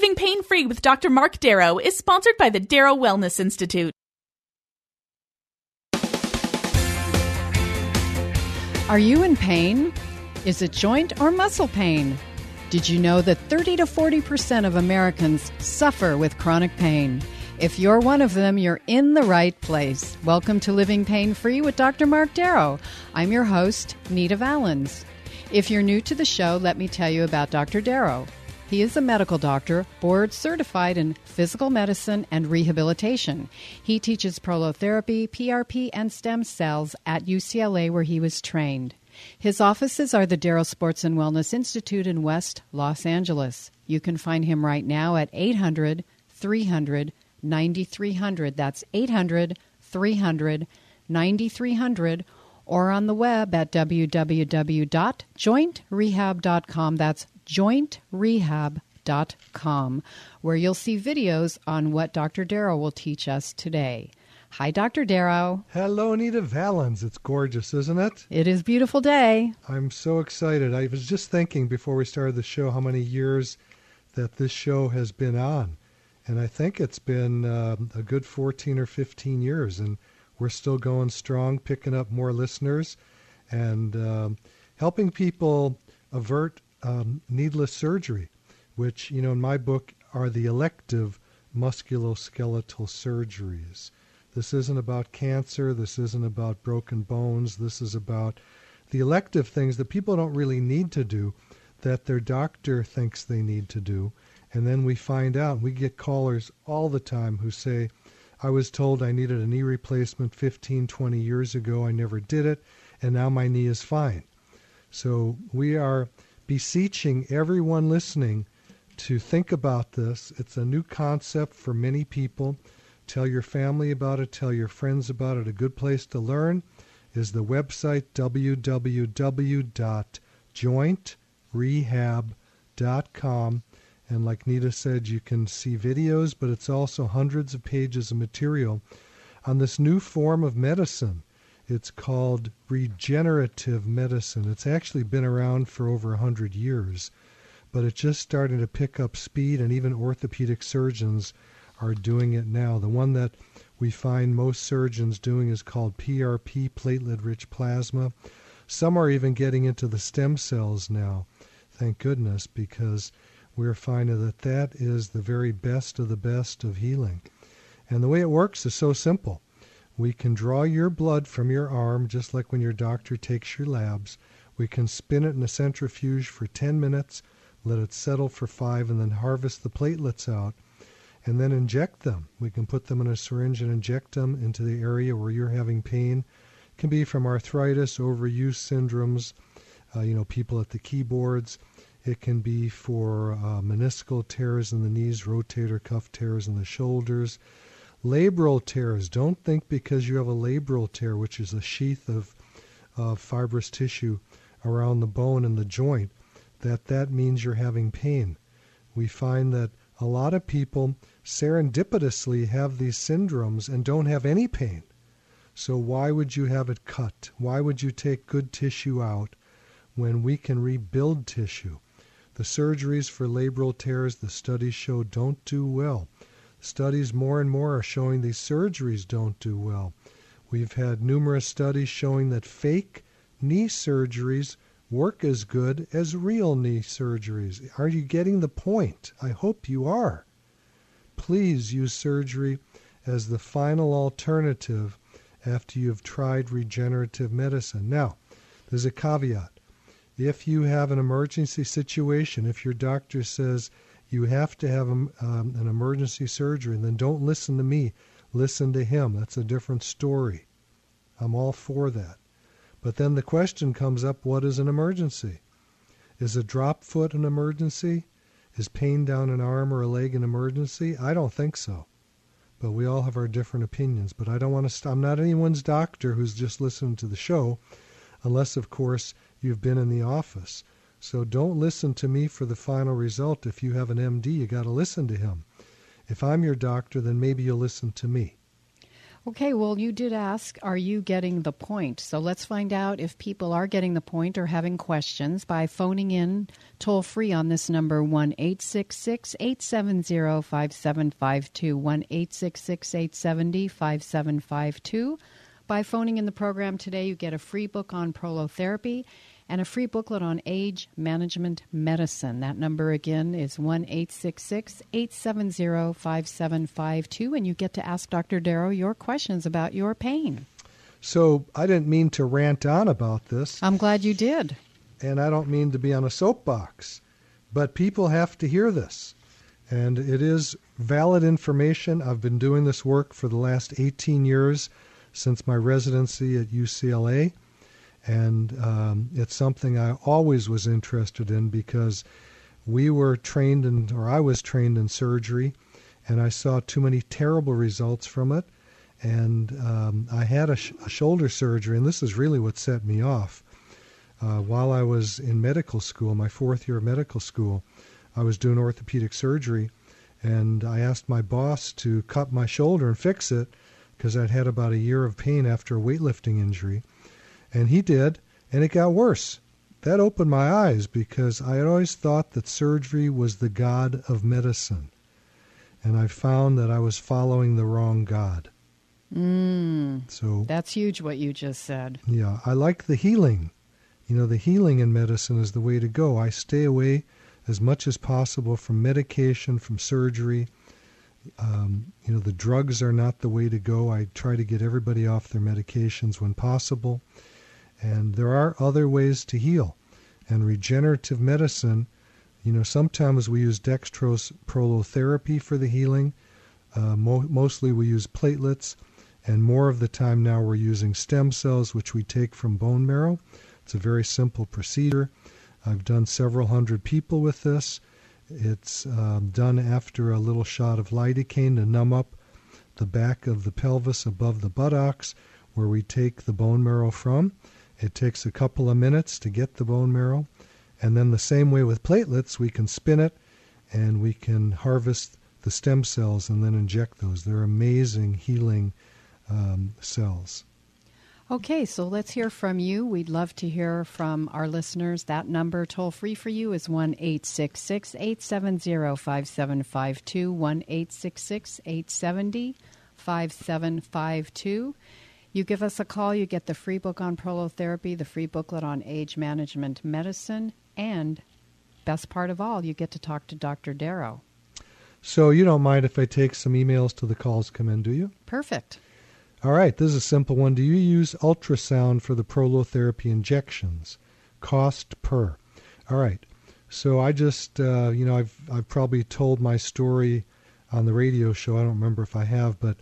Living Pain Free with Dr. Mark Darrow is sponsored by the Darrow Wellness Institute. Are you in pain? Is it joint or muscle pain? Did you know that 30 to 40% of Americans suffer with chronic pain? If you're one of them, you're in the right place. Welcome to Living Pain Free with Dr. Mark Darrow. I'm your host, Nita Valens. If you're new to the show, let me tell you about Dr. Darrow. He is a medical doctor, board certified in physical medicine and rehabilitation. He teaches prolotherapy, PRP, and stem cells at UCLA, where he was trained. His offices are the Darrow Sports and Wellness Institute in West Los Angeles. You can find him right now at 800 300 9300. That's 800 300 9300 or on the web at www.jointrehab.com. That's jointrehab.com, where you'll see videos on what Dr. Darrow will teach us today. Hi, Dr. Darrow. Hello, Anita Valens. It's gorgeous, isn't it? It is beautiful day. I'm so excited. I was just thinking before we started the show how many years that this show has been on. And I think it's been uh, a good 14 or 15 years. And we're still going strong, picking up more listeners and um, helping people avert um, needless surgery, which, you know, in my book are the elective musculoskeletal surgeries. This isn't about cancer. This isn't about broken bones. This is about the elective things that people don't really need to do that their doctor thinks they need to do. And then we find out, we get callers all the time who say, I was told I needed a knee replacement 15, 20 years ago. I never did it, and now my knee is fine. So we are beseeching everyone listening to think about this. It's a new concept for many people. Tell your family about it, tell your friends about it. A good place to learn is the website www.jointrehab.com. And like Nita said, you can see videos, but it's also hundreds of pages of material on this new form of medicine it's called regenerative medicine. It's actually been around for over a hundred years, but it's just starting to pick up speed, and even orthopedic surgeons are doing it now. The one that we find most surgeons doing is called PRP, platelet rich plasma. Some are even getting into the stem cells now, thank goodness, because we're finding that that is the very best of the best of healing. And the way it works is so simple. We can draw your blood from your arm just like when your doctor takes your labs. We can spin it in a centrifuge for 10 minutes, let it settle for 5 and then harvest the platelets out and then inject them. We can put them in a syringe and inject them into the area where you're having pain. It can be from arthritis, overuse syndromes, uh, you know, people at the keyboards. It can be for uh, meniscal tears in the knees, rotator cuff tears in the shoulders. Labral tears. Don't think because you have a labral tear, which is a sheath of uh, fibrous tissue around the bone and the joint, that that means you're having pain. We find that a lot of people serendipitously have these syndromes and don't have any pain. So why would you have it cut? Why would you take good tissue out when we can rebuild tissue? The surgeries for labral tears, the studies show, don't do well. Studies more and more are showing these surgeries don't do well. We've had numerous studies showing that fake knee surgeries work as good as real knee surgeries. Are you getting the point? I hope you are. Please use surgery as the final alternative after you've tried regenerative medicine. Now, there's a caveat. If you have an emergency situation, if your doctor says you have to have um, an emergency surgery, And then don't listen to me. Listen to him. That's a different story. I'm all for that. But then the question comes up what is an emergency? Is a drop foot an emergency? Is pain down an arm or a leg an emergency? I don't think so. But we all have our different opinions. But I don't want to. St- I'm not anyone's doctor who's just listening to the show, unless, of course, you've been in the office. So don't listen to me for the final result. If you have an MD, you got to listen to him. If I'm your doctor, then maybe you'll listen to me. Okay, well, you did ask, are you getting the point? So let's find out if people are getting the point or having questions by phoning in toll free on this number 1 870 5752. 1 870 5752. By phoning in the program today, you get a free book on prolotherapy and a free booklet on age management medicine. That number again is 1 870 5752, and you get to ask Dr. Darrow your questions about your pain. So I didn't mean to rant on about this. I'm glad you did. And I don't mean to be on a soapbox, but people have to hear this. And it is valid information. I've been doing this work for the last 18 years since my residency at UCLA and um, it's something I always was interested in because we were trained in, or I was trained in surgery, and I saw too many terrible results from it. And um, I had a, sh- a, shoulder surgery, and this is really what set me off. Uh, while I was in medical school, my fourth year of medical school, I was doing orthopedic surgery, and I asked my boss to cut my shoulder and fix it because I'd had about a year of pain after a weightlifting injury. And he did, and it got worse. That opened my eyes because I had always thought that surgery was the God of medicine. And I found that I was following the wrong God. Mm, so that's huge what you just said. Yeah, I like the healing. You know, the healing in medicine is the way to go. I stay away as much as possible from medication, from surgery. Um, you know, the drugs are not the way to go. I try to get everybody off their medications when possible. And there are other ways to heal. And regenerative medicine, you know, sometimes we use dextrose prolotherapy for the healing. Uh, mo- mostly we use platelets. And more of the time now we're using stem cells, which we take from bone marrow. It's a very simple procedure. I've done several hundred people with this. It's um, done after a little shot of lidocaine to numb up the back of the pelvis above the buttocks, where we take the bone marrow from. It takes a couple of minutes to get the bone marrow. And then the same way with platelets, we can spin it and we can harvest the stem cells and then inject those. They're amazing healing um, cells. Okay, so let's hear from you. We'd love to hear from our listeners. That number toll free for you is 1 870 5752. 1 870 5752. You give us a call, you get the free book on prolotherapy, the free booklet on age management medicine, and best part of all, you get to talk to Dr. Darrow. So you don't mind if I take some emails till the calls come in, do you? Perfect. All right, this is a simple one. Do you use ultrasound for the prolotherapy injections? Cost per. All right. So I just, uh, you know, I've I've probably told my story on the radio show. I don't remember if I have, but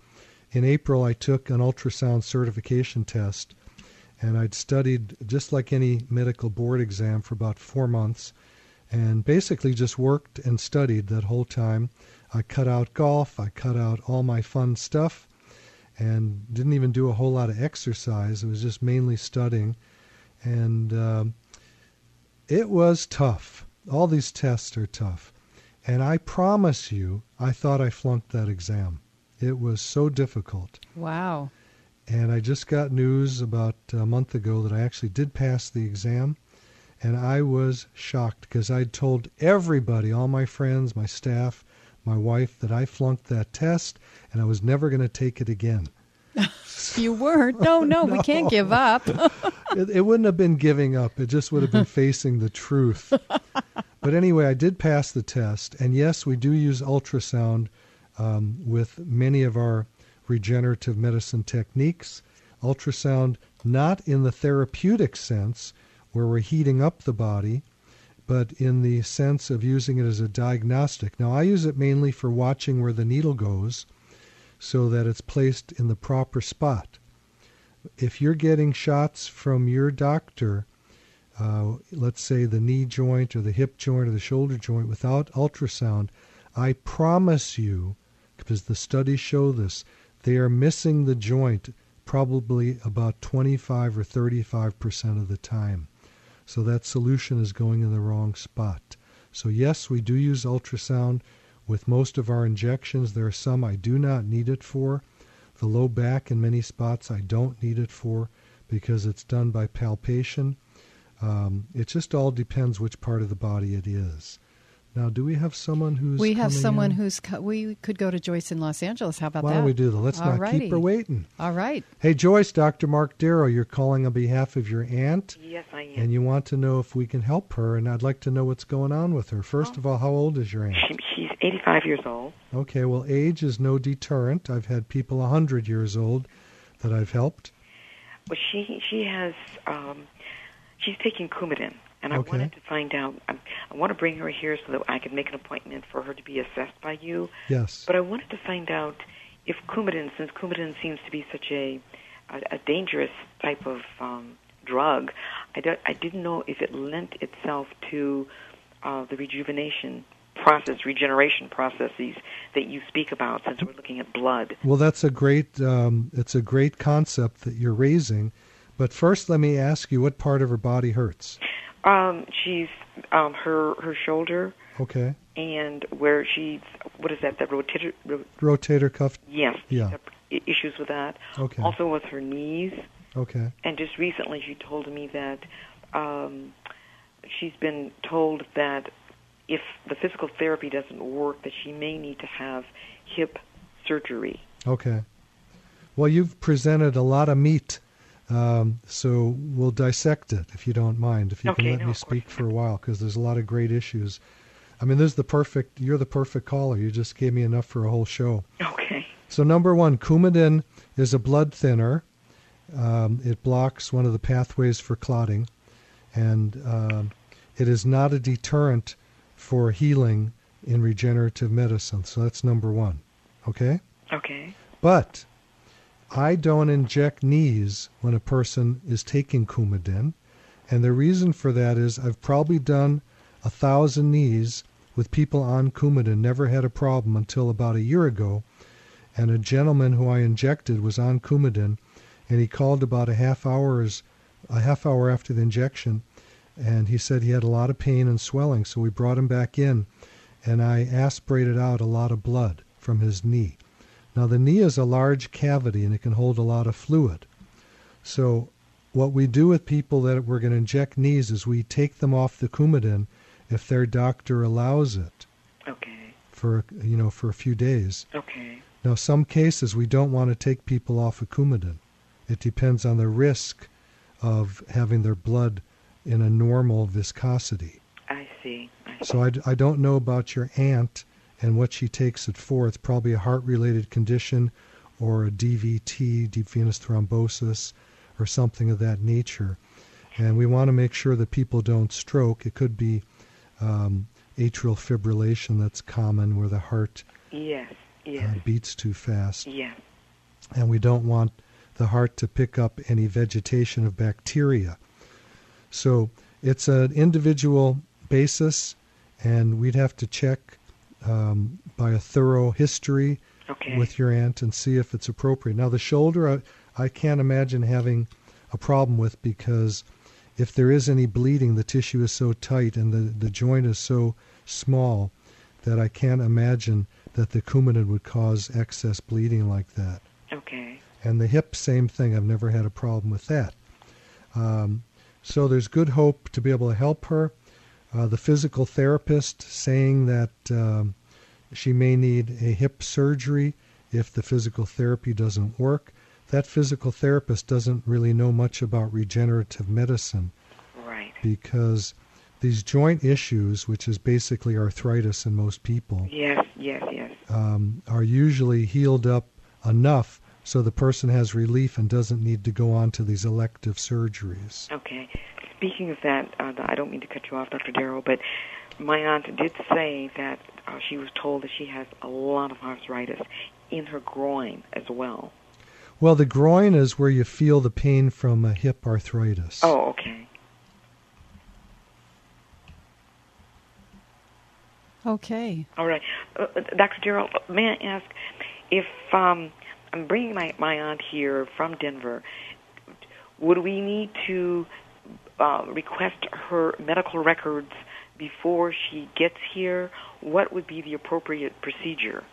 in April, I took an ultrasound certification test, and I'd studied just like any medical board exam for about four months, and basically just worked and studied that whole time. I cut out golf, I cut out all my fun stuff, and didn't even do a whole lot of exercise. It was just mainly studying, and um, it was tough. All these tests are tough. And I promise you, I thought I flunked that exam. It was so difficult. Wow. And I just got news about a month ago that I actually did pass the exam. And I was shocked because I'd told everybody, all my friends, my staff, my wife, that I flunked that test and I was never going to take it again. you were? No, no, no, we can't give up. it, it wouldn't have been giving up, it just would have been facing the truth. But anyway, I did pass the test. And yes, we do use ultrasound um, with many of our regenerative medicine techniques. Ultrasound, not in the therapeutic sense, where we're heating up the body, but in the sense of using it as a diagnostic. Now, I use it mainly for watching where the needle goes so that it's placed in the proper spot. If you're getting shots from your doctor, uh, let's say the knee joint or the hip joint or the shoulder joint, without ultrasound, I promise you, because the studies show this, they are missing the joint probably about 25 or 35 percent of the time. So that solution is going in the wrong spot. So, yes, we do use ultrasound with most of our injections. There are some I do not need it for. The low back in many spots I don't need it for because it's done by palpation. Um, it just all depends which part of the body it is. Now, do we have someone who's We have someone in? who's. Co- we could go to Joyce in Los Angeles. How about Why that? Why don't we do that? Let's not keep her waiting. All right. Hey, Joyce, Dr. Mark Darrow, you're calling on behalf of your aunt, Yes, I am. and you want to know if we can help her, and I'd like to know what's going on with her. First Oh. of all, how old is your aunt? She, she's 85 years old. Okay, well, age is no deterrent. I've had people 100 years old that I've helped. Well, she she has um, she's taking Coumadin, and I Okay. wanted to find out. I, I want to bring her here so that I can make an appointment for her to be assessed by you. Yes. But I wanted to find out if Coumadin, since Coumadin seems to be such a a, a dangerous type of um, drug, I, don't, I didn't know if it lent itself to uh, the rejuvenation process, regeneration processes that you speak about. Since we're looking at blood. Well, that's a great um, it's a great concept that you're raising. But first, let me ask you, what part of her body hurts? Um, she's um, her her shoulder Okay. and where she's what is that? The rotator. Ro- Rotator cuff. yes. Yeah. Issues with that. Okay. Also with her knees, Okay. and just recently she told me that um, she's been told that if the physical therapy doesn't work, that she may need to have hip surgery. Okay. Well, you've presented a lot of meat, um, so we'll dissect it if you don't mind. If you Okay, can let no, me speak for a while, because there's a lot of great issues. I mean, this is the perfect. You're the perfect caller. You just gave me enough for a whole show. Okay. So number one, Coumadin is a blood thinner. Um, it blocks one of the pathways for clotting, and um, it is not a deterrent for healing in regenerative medicine. So that's number one. Okay. Okay. But I don't inject knees when a person is taking Coumadin. And the reason for that is I've probably done a thousand knees with people on Coumadin, never had a problem until about a year ago. And a gentleman who I injected was on Coumadin, and he called about a half hours, a half hour after the injection, and he said he had a lot of pain and swelling. So we brought him back in, and I aspirated out a lot of blood from his knee. Now, the knee is a large cavity and it can hold a lot of fluid. So, what we do with people that we're going to inject knees is we take them off the Coumadin if their doctor allows it Okay. for you know for a few days. Okay. Now, some cases we don't want to take people off of Coumadin. It depends on the risk of having their blood in a normal viscosity. I see. I see. So I, I don't know about your aunt and what she takes it for. It's probably a heart-related condition or a DVT, deep venous thrombosis, or something of that nature. And we want to make sure that people don't stroke. It could be um, atrial fibrillation that's common where the heart yes. uh, beats too fast. yes. And we don't want the heart to pick up any vegetation of bacteria. So it's an individual basis, and we'd have to check um, by a thorough history Okay. with your aunt and see if it's appropriate. Now, the shoulder, I, I can't imagine having a problem with because if there is any bleeding, the tissue is so tight and the, the joint is so small that I can't imagine that the Coumadin would cause excess bleeding like that. okay. And the hip, same thing. I've never had a problem with that. Um, so there's good hope to be able to help her. Uh, the physical therapist saying that um, she may need a hip surgery if the physical therapy doesn't work. That physical therapist doesn't really know much about regenerative medicine Right. because these joint issues, which is basically arthritis in most people, Yes. Yes. Yes. um, are usually healed up enough so the person has relief and doesn't need to go on to these elective surgeries. Okay speaking of that, uh, I don't mean to cut you off, Dr. Darrow, but my aunt did say that uh, she was told that she has a lot of arthritis in her groin as well. Well, the groin is where you feel the pain from a hip arthritis. Oh, okay. Okay. All right. Uh, uh Dr. Darrow, may I ask if um, I'm bringing my, my aunt here from Denver, would we need to uh, request her medical records before she gets here? What would be the appropriate procedure?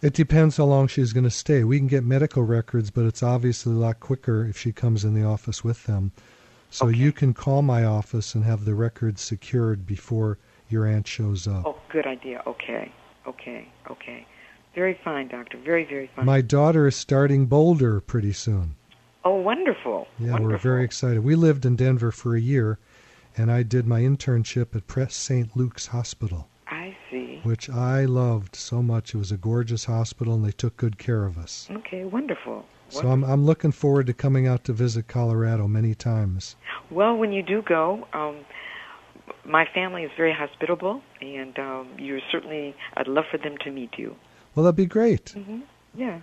It depends how long she's going to stay. We can get medical records, but it's obviously a lot quicker if she comes in the office with them. So okay. you can call my office and have the records secured before your aunt shows up. Oh, good idea. Okay. Okay. Okay. Very fine, doctor. Very, very fine. My daughter is starting Boulder pretty soon. Oh, wonderful. Yeah, wonderful. we're very excited. We lived in Denver for a year, and I did my internship at Press St. Luke's Hospital. I see. Which I loved so much. It was a gorgeous hospital, and they took good care of us. Okay, wonderful. So I'm I'm looking forward to coming out to visit Colorado many times. Well, when you do go, um, my family is very hospitable, and um, you're certainly. I'd love for them to meet you. Well, that'd be great. Mm-hmm. Yeah,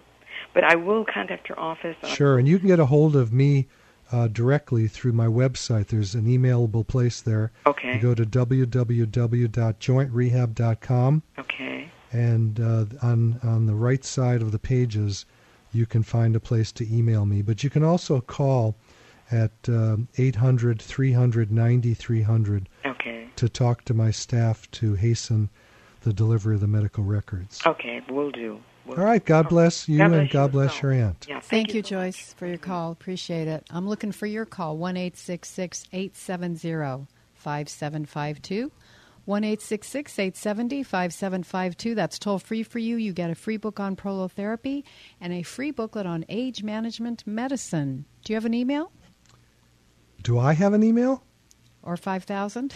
but I will contact your office. Sure, and you can get a hold of me uh, directly through my website. There's an emailable place there. Okay. You go to www.jointrehab.com. Okay. And uh, on on the right side of the pages you can find a place to email me. But you can also call at uh, 800 300 9300 okay. to talk to my staff to hasten the delivery of the medical records. Okay, we'll do. We'll All right, God bless you God bless and God you bless your aunt. Yeah, thank, thank you, you so Joyce, much. for your call. Appreciate it. I'm looking for your call, 1 870 5752. 1 870 5752. That's toll free for you. You get a free book on prolotherapy and a free booklet on age management medicine. Do you have an email? Do I have an email? Or 5000?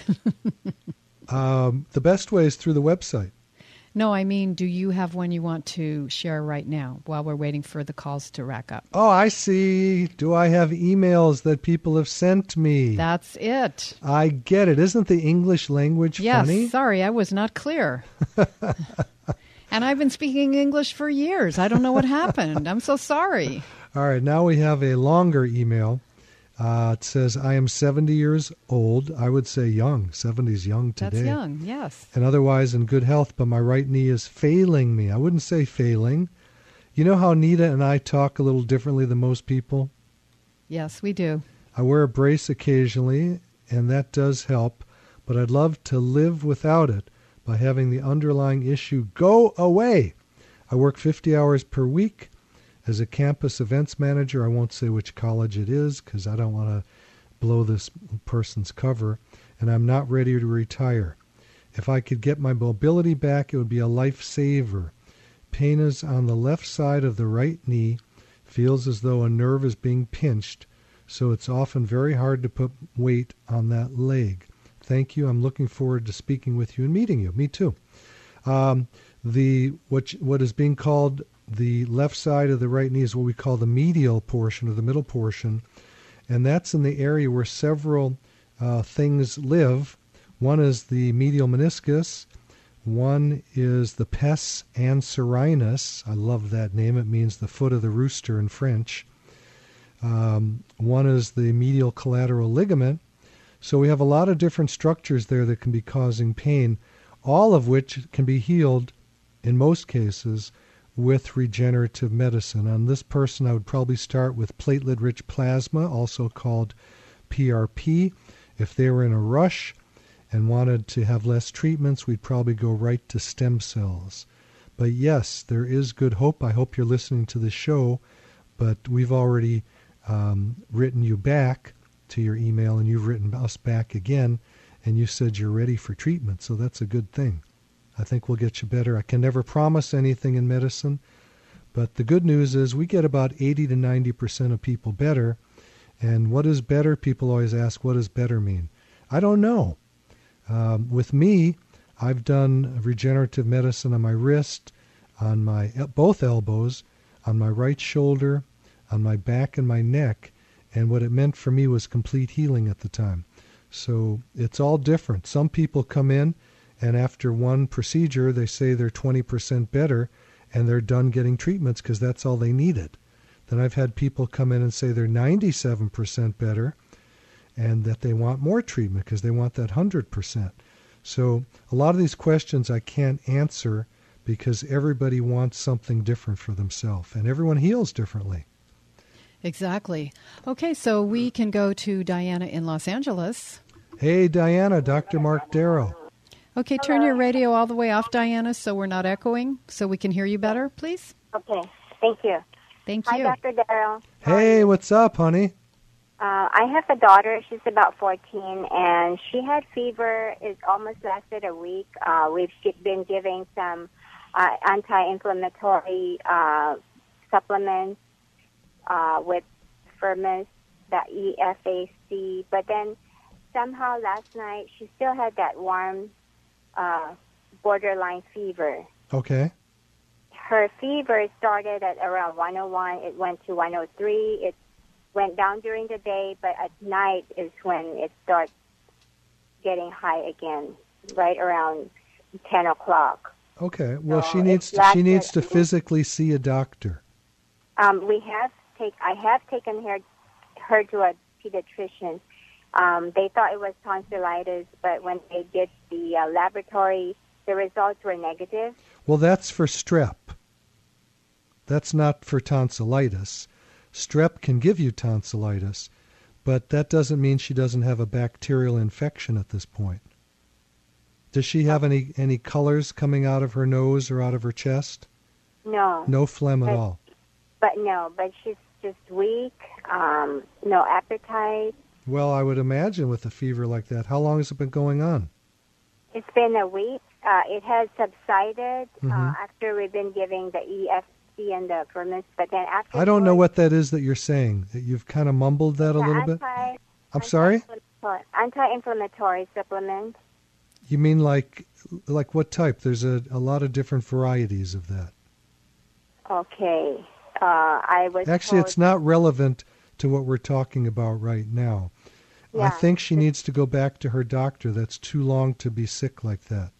um, the best way is through the website. No, I mean, do you have one you want to share right now while we're waiting for the calls to rack up? Oh, I see. Do I have emails that people have sent me? That's it. I get it. Isn't the English language yes, funny? sorry, I was not clear. and I've been speaking English for years. I don't know what happened. I'm so sorry. All right, now we have a longer email. Uh, it says, I am 70 years old. I would say young. 70 is young today. That's young, yes. And otherwise in good health, but my right knee is failing me. I wouldn't say failing. You know how Nita and I talk a little differently than most people? Yes, we do. I wear a brace occasionally, and that does help, but I'd love to live without it by having the underlying issue go away. I work 50 hours per week. As a campus events manager, I won't say which college it is because I don't want to blow this person's cover, and I'm not ready to retire. If I could get my mobility back, it would be a lifesaver. Pain is on the left side of the right knee, feels as though a nerve is being pinched, so it's often very hard to put weight on that leg. Thank you. I'm looking forward to speaking with you and meeting you. Me too. Um, the what what is being called the left side of the right knee is what we call the medial portion or the middle portion, and that's in the area where several uh, things live. One is the medial meniscus. One is the pes anserinus. I love that name. It means the foot of the rooster in French. Um, one is the medial collateral ligament. So we have a lot of different structures there that can be causing pain, all of which can be healed in most cases with regenerative medicine. On this person, I would probably start with platelet rich plasma, also called PRP. If they were in a rush and wanted to have less treatments, we'd probably go right to stem cells. But yes, there is good hope. I hope you're listening to the show, but we've already um, written you back to your email and you've written us back again and you said you're ready for treatment, so that's a good thing. I think we'll get you better. I can never promise anything in medicine, but the good news is we get about 80 to 90% of people better. And what is better? People always ask, what does better mean? I don't know. Um, with me, I've done regenerative medicine on my wrist, on my both elbows, on my right shoulder, on my back and my neck, and what it meant for me was complete healing at the time. So it's all different. Some people come in and after one procedure they say they're 20% better and they're done getting treatments because that's all they needed. Then I've had people come in and say they're 97% better and that they want more treatment because they want that 100%. So a lot of these questions I can't answer because everybody wants something different for themselves and everyone heals differently. Exactly. Okay, so we can go to Diana in Los Angeles. Hey, Diana, Dr. Mark Darrow. Okay, turn your radio all the way off, Diana, so we're not echoing, so we can hear you better, please. Okay, thank you. Thank Hi, you. Hi, Dr. Darrow. Hey, what's up, honey? Uh, I have a daughter. She's about 14, and she had fever. It almost lasted a week. Uh, we've been giving some uh, anti-inflammatory uh, supplements uh, with Firmus, the EFAC. But then somehow last night she still had that warm, uh, borderline fever. Okay. her fever started at around 101. It went to 103. It went down during the day, but at night is when it starts getting high again, right around 10 o'clock. Okay. Well, So she needs to, she needs to physically see a doctor. Um, we have take. I have taken her her to a pediatrician. Um, they thought it was tonsillitis, but when they did the uh, laboratory, the results were negative. Well, that's for strep. That's not for tonsillitis. Strep can give you tonsillitis, but that doesn't mean she doesn't have a bacterial infection at this point. Does she have any any colors coming out of her nose or out of her chest? No, No phlegm at But- all. but no, but she's just weak. Um, no appetite. Well, I would imagine with a fever like that. How long has it been going on? It's been a week. Uh, it has subsided Mhm. uh, after we've been giving the EFC and the ferments, but then after I don't know what that is that you're saying. That you've kind of mumbled that a little bit. I'm sorry. anti-inflammatory- Anti-inflammatory supplement. You mean like like what type? There's a, a lot of different varieties of that. Okay. Uh, I was Actually, told, it's not relevant to what we're talking about right now. I think she needs to go back to her doctor. That's too long to be sick like that.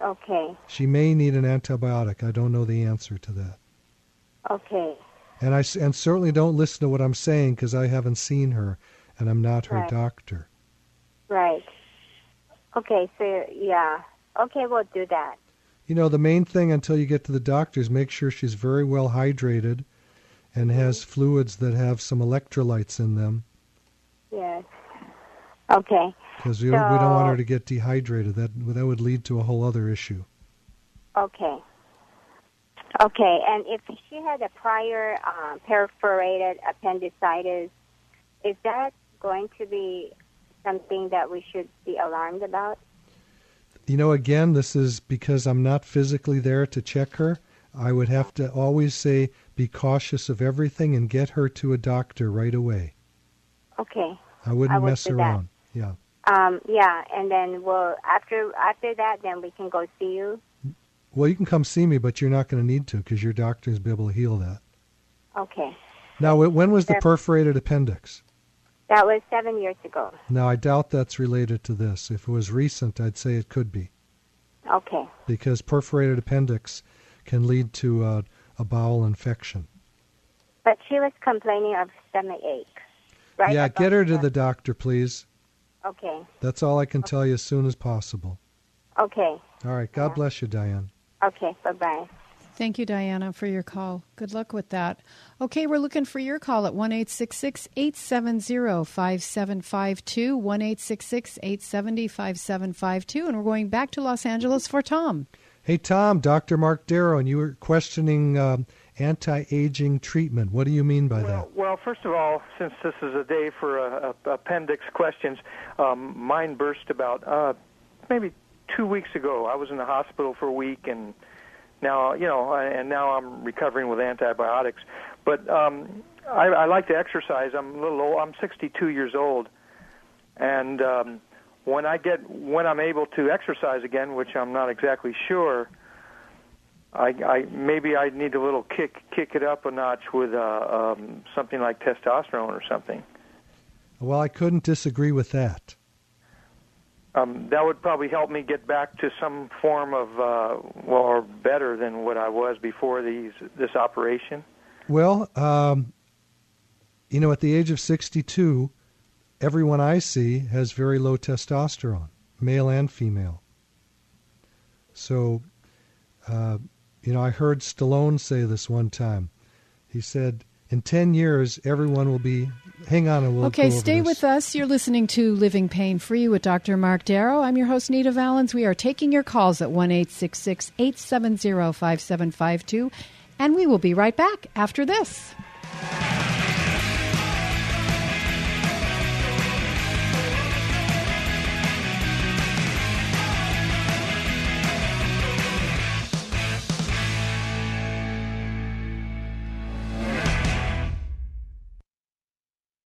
Okay. She may need an antibiotic. I don't know the answer to that. Okay. And I and certainly don't listen to what I'm saying because I haven't seen her and I'm not her Right. doctor. Right. Okay. So yeah. Okay, we'll do that. You know, the main thing until you get to the doctor is make sure she's very well hydrated and has mm-hmm. fluids that have some electrolytes in them Yes. Okay. because we, don't, we don't want her to get dehydrated. That that would lead to a whole other issue. Okay. Okay, and if she had a prior um, perforated appendicitis, is that going to be something that we should be alarmed about? You know, again, this is because I'm not physically there to check her. I would have to always say be cautious of everything and get her to a doctor right away. Okay. I wouldn't I will mess around. Yeah. Um, yeah, and then we'll after after that, then we can go see you. Well, you can come see me, but you're not going to need to because your doctor's be able to heal that. Okay. Now, when was the perforated appendix? That was seven years ago. Now, I doubt that's related to this. If it was recent, I'd say it could be Okay. because perforated appendix can lead to a, a bowel infection. But she was complaining of stomach ache. Right? yeah, get her to the doctor, please. Okay. That's all I can tell you as soon as possible. Okay. All right. God bless you, Diane. Okay. Bye bye. Thank you, Diana, for your call. Good luck with that. Okay, we're looking for your call at 1 870 5752, 1 870 5752. And we're going back to Los Angeles for Tom. Hey, Tom, Dr. Mark Darrow, and you were questioning um, anti aging treatment. What do you mean by that? Well, well, first of all, since this is a day for uh, appendix questions, um, mine burst about uh, maybe two weeks ago. I was in the hospital for a week, and now you know, and now I'm recovering with antibiotics. But um, I, I like to exercise. I'm a little old. I'm 62 years old, and um, when I get when I'm able to exercise again, which I'm not exactly sure. I, I maybe I need a little kick kick it up a notch with uh, um, something like testosterone or something. Well, I couldn't disagree with that. Um, that would probably help me get back to some form of uh, well, or better than what I was before these this operation. Well, um, you know, at the age of 62, everyone I see has very low testosterone. male and female. So, uh, you know, I heard Stallone say this one time. He said, in 10 years, everyone will be. Hang on, and we'll Okay, stay with us. You're listening to Living Pain Free with Dr. Mark Darrow. I'm your host, Nita Valens. We are taking your calls at 1 870 5752, and we will be right back after this.